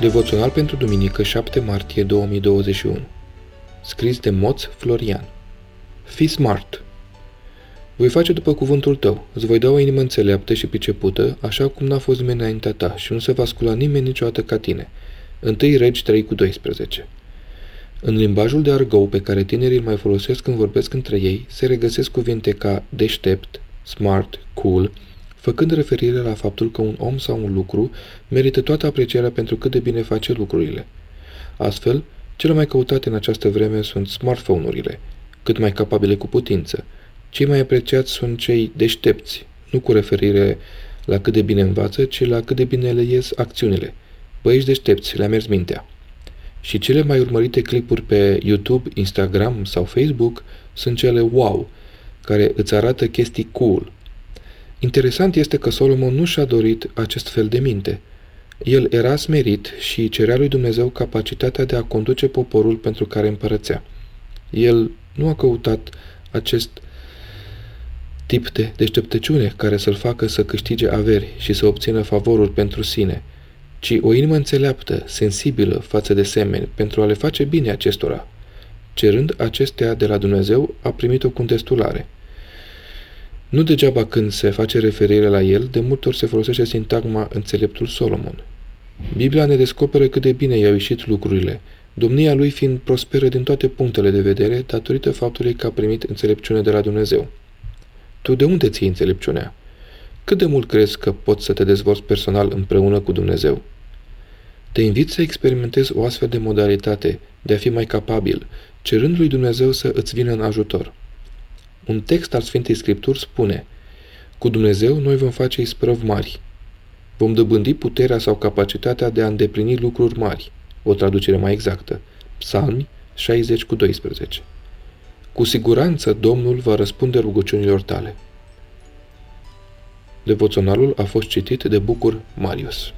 Devoțional pentru duminică 7 martie 2021 Scris de Moț Florian Fii smart! Voi face după cuvântul tău, îți voi da o inimă înțeleaptă și pricepută, așa cum n-a fost nimeni înaintea ta și nu se va scula nimeni niciodată ca tine. 1 Regi 3 cu 12 În limbajul de argou pe care tinerii îl mai folosesc când vorbesc între ei, se regăsesc cuvinte ca deștept, smart, cool, făcând referire la faptul că un om sau un lucru merită toată aprecierea pentru cât de bine face lucrurile. Astfel, cele mai căutate în această vreme sunt smartphone-urile, cât mai capabile cu putință. Cei mai apreciați sunt cei deștepți, nu cu referire la cât de bine învață, ci la cât de bine le ies acțiunile. Băieți deștepți, le-a mers mintea. Și cele mai urmărite clipuri pe YouTube, Instagram sau Facebook sunt cele wow, care îți arată chestii cool – Interesant este că Solomon nu și-a dorit acest fel de minte. El era smerit și cerea lui Dumnezeu capacitatea de a conduce poporul pentru care împărățea. El nu a căutat acest tip de deșteptăciune care să-l facă să câștige averi și să obțină favorul pentru sine, ci o inimă înțeleaptă, sensibilă față de semeni, pentru a le face bine acestora. Cerând acestea de la Dumnezeu, a primit o contestulare – nu degeaba când se face referire la el, de multe ori se folosește sintagma înțeleptul Solomon. Biblia ne descoperă cât de bine i-au ieșit lucrurile, domnia lui fiind prosperă din toate punctele de vedere, datorită faptului că a primit înțelepciune de la Dumnezeu. Tu de unde ții înțelepciunea? Cât de mult crezi că poți să te dezvolți personal împreună cu Dumnezeu? Te invit să experimentezi o astfel de modalitate de a fi mai capabil, cerând lui Dumnezeu să îți vină în ajutor. Un text al Sfintei Scripturi spune Cu Dumnezeu noi vom face isprăvi mari. Vom dobândi puterea sau capacitatea de a îndeplini lucruri mari. O traducere mai exactă. Psalmi 60 cu 12. Cu siguranță Domnul va răspunde rugăciunilor tale. Devoționalul a fost citit de Bucur Marius.